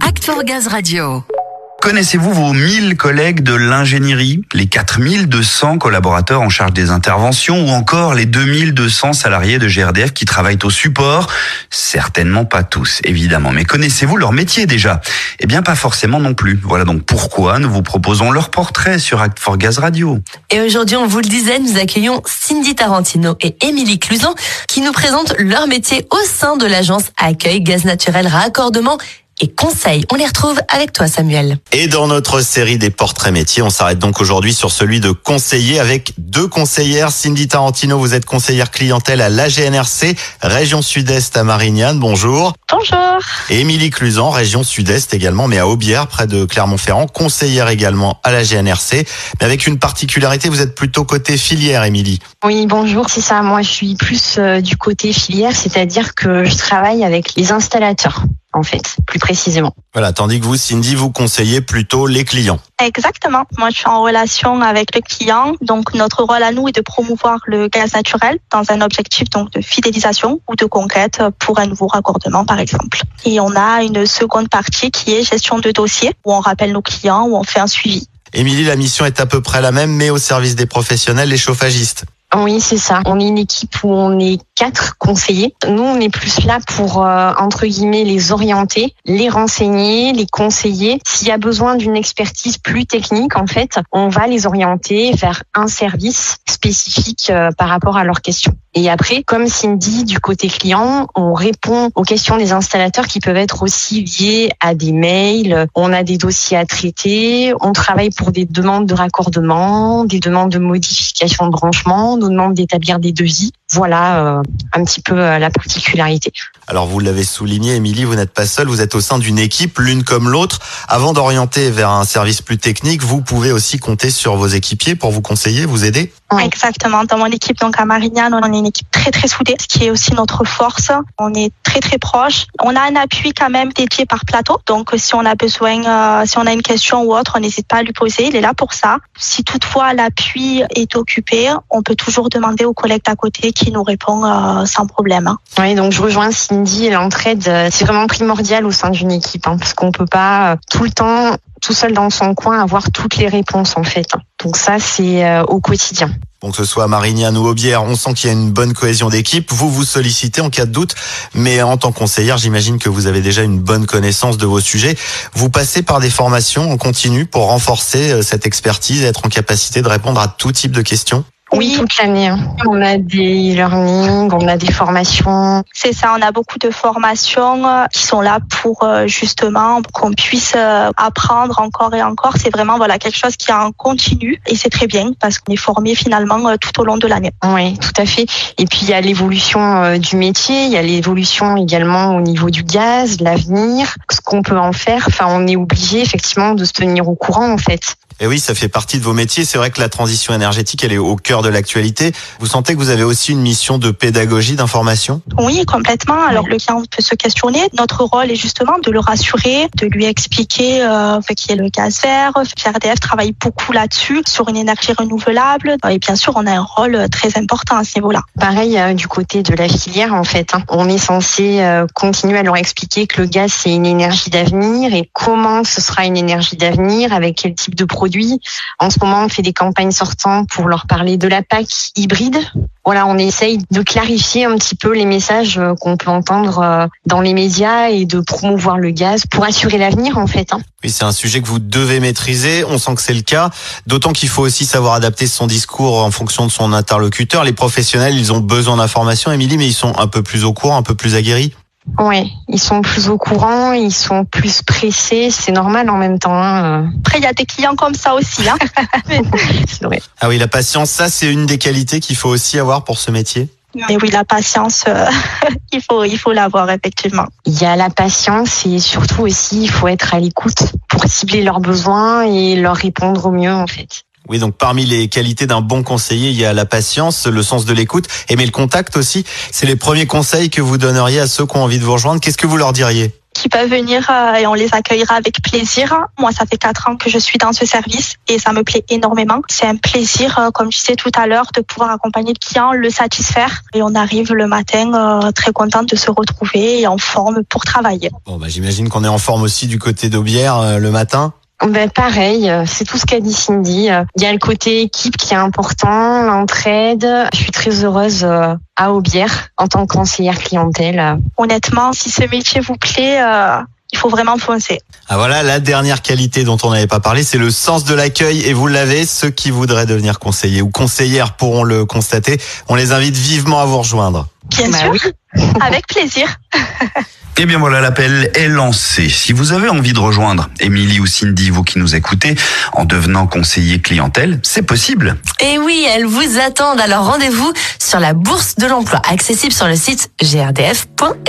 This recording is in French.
Act for Gaz Radio. Connaissez-vous vos 1000 collègues de l'ingénierie, les 4200 collaborateurs en charge des interventions ou encore les 2200 salariés de GRDF qui travaillent au support? Certainement pas tous, évidemment. Mais connaissez-vous leur métier déjà? Eh bien, pas forcément non plus. Voilà donc pourquoi nous vous proposons leur portrait sur Act for Gaz Radio. Et aujourd'hui, on vous le disait, nous accueillons Cindy Tarantino et Émilie Cluzan qui nous présentent leur métier au sein de l'agence Accueil Gaz Naturel Raccordement et conseils. On les retrouve avec toi, Samuel. Et dans notre série des portraits métiers, on s'arrête donc aujourd'hui sur celui de conseiller avec deux conseillères. Cindy Tarantino, vous êtes conseillère clientèle à l'AGNRC, région sud-est à Marignane. Bonjour. Bonjour. Et Émilie Cluzan, région sud-est également, mais à Aubière, près de Clermont-Ferrand, conseillère également à la GNRC. Mais avec une particularité, vous êtes plutôt côté filière, Émilie. Oui, bonjour, c'est ça. Moi, je suis plus euh, du côté filière, c'est-à-dire que je travaille avec les installateurs en fait, plus précisément. Voilà, tandis que vous, Cindy, vous conseillez plutôt les clients. Exactement. Moi, je suis en relation avec le client. Donc, notre rôle à nous est de promouvoir le gaz naturel dans un objectif donc de fidélisation ou de conquête pour un nouveau raccordement, par exemple. Et on a une seconde partie qui est gestion de dossier où on rappelle nos clients, où on fait un suivi. Émilie, la mission est à peu près la même, mais au service des professionnels, les chauffagistes. Oui, c'est ça. On est une équipe où on est quatre conseillers. Nous, on est plus là pour, euh, entre guillemets, les orienter, les renseigner, les conseiller. S'il y a besoin d'une expertise plus technique, en fait, on va les orienter vers un service spécifique euh, par rapport à leurs questions. Et après, comme Cindy, du côté client, on répond aux questions des installateurs qui peuvent être aussi liées à des mails. On a des dossiers à traiter. On travaille pour des demandes de raccordement, des demandes de modification de branchement, nous d'établir des devis. Voilà euh, un petit peu euh, la particularité. Alors vous l'avez souligné, Émilie, vous n'êtes pas seule, vous êtes au sein d'une équipe, l'une comme l'autre. Avant d'orienter vers un service plus technique, vous pouvez aussi compter sur vos équipiers pour vous conseiller, vous aider. Oui. Exactement. Dans mon équipe, donc à Marignane, on est une équipe très très soudée, ce qui est aussi notre force. On est très très proche. On a un appui quand même dédié par plateau. Donc si on a besoin, euh, si on a une question ou autre, on n'hésite pas à lui poser. Il est là pour ça. Si toutefois l'appui est occupé, on peut toujours demander aux collègues d'à côté qui nous répond euh, sans problème. Oui, donc je rejoins Cindy. L'entraide, c'est vraiment primordial au sein d'une équipe, hein, parce qu'on peut pas euh, tout le temps tout seul dans son coin avoir toutes les réponses en fait. Donc ça, c'est euh, au quotidien. Bon, que ce soit Marignane ou Aubière, on sent qu'il y a une bonne cohésion d'équipe. Vous vous sollicitez en cas de doute, mais en tant que conseillère, j'imagine que vous avez déjà une bonne connaissance de vos sujets. Vous passez par des formations en continu pour renforcer euh, cette expertise et être en capacité de répondre à tout type de questions? Oui, toute l'année. hein. On a des e-learning, on a des formations. C'est ça, on a beaucoup de formations euh, qui sont là pour euh, justement qu'on puisse euh, apprendre encore et encore. C'est vraiment voilà quelque chose qui est en continu et c'est très bien parce qu'on est formé finalement tout au long de l'année. Oui, tout à fait. Et puis il y a l'évolution du métier, il y a l'évolution également au niveau du gaz, l'avenir, ce qu'on peut en faire. Enfin, on est obligé effectivement de se tenir au courant en fait. Et oui, ça fait partie de vos métiers. C'est vrai que la transition énergétique, elle est au cœur de l'actualité. Vous sentez que vous avez aussi une mission de pédagogie, d'information? Oui, complètement. Alors le client peut se questionner. Notre rôle est justement de le rassurer, de lui expliquer euh, qui est le gaz vert. RDF travaille beaucoup là-dessus, sur une énergie renouvelable. Et bien sûr, on a un rôle très important à ce niveau-là. Pareil euh, du côté de la filière en fait. hein. On est censé euh, continuer à leur expliquer que le gaz c'est une énergie d'avenir et comment ce sera une énergie d'avenir, avec quel type de produit. En ce moment, on fait des campagnes sortantes pour leur parler de la PAC hybride. Voilà, on essaye de clarifier un petit peu les messages euh, qu'on peut entendre euh, dans les médias et de promouvoir le gaz pour assurer l'avenir en fait. hein. Oui, c'est un sujet que vous devez maîtriser. On sent que c'est le cas. D'autant qu'il faut aussi savoir adapter son discours en fonction de son interlocuteur. Les professionnels, ils ont besoin d'informations, Émilie, mais ils sont un peu plus au courant, un peu plus aguerris. Ouais, ils sont plus au courant, ils sont plus pressés, c'est normal en même temps. hein, Après, il y a des clients comme ça aussi. Hein. c'est vrai. Ah oui, la patience, ça, c'est une des qualités qu'il faut aussi avoir pour ce métier. Mais oui, la patience, euh, il faut il faut l'avoir effectivement. Il y a la patience et surtout aussi il faut être à l'écoute pour cibler leurs besoins et leur répondre au mieux en fait. Oui, donc parmi les qualités d'un bon conseiller, il y a la patience, le sens de l'écoute, aimer le contact aussi. C'est les premiers conseils que vous donneriez à ceux qui ont envie de vous rejoindre. Qu'est-ce que vous leur diriez? Qui peuvent venir euh, et on les accueillera avec plaisir. Moi, ça fait quatre ans que je suis dans ce service et ça me plaît énormément. C'est un plaisir, euh, comme je disais tout à l'heure, de pouvoir accompagner le client, le satisfaire. Et on arrive le matin euh, très contente de se retrouver et en forme pour travailler. Bon, bah, j'imagine qu'on est en forme aussi du côté d'Aubière le matin. Ben pareil, c'est tout ce qu'a dit Cindy. Il y a le côté équipe qui est important, l'entraide. Je suis très heureuse à Aubière en tant que conseillère clientèle. Honnêtement, si ce métier vous plaît, euh, il faut vraiment foncer. Ah voilà, la dernière qualité dont on n'avait pas parlé, c'est le sens de l'accueil et vous l'avez. Ceux qui voudraient devenir conseillers ou conseillères pourront le constater. On les invite vivement à vous rejoindre. Bien Bah sûr, oui. avec plaisir. Eh bien voilà, l'appel est lancé. Si vous avez envie de rejoindre Émilie ou Cindy, vous qui nous écoutez, en devenant conseiller clientèle, c'est possible. Et oui, elles vous attendent. Alors rendez-vous sur la bourse de l'emploi, accessible sur le site grdf.fr.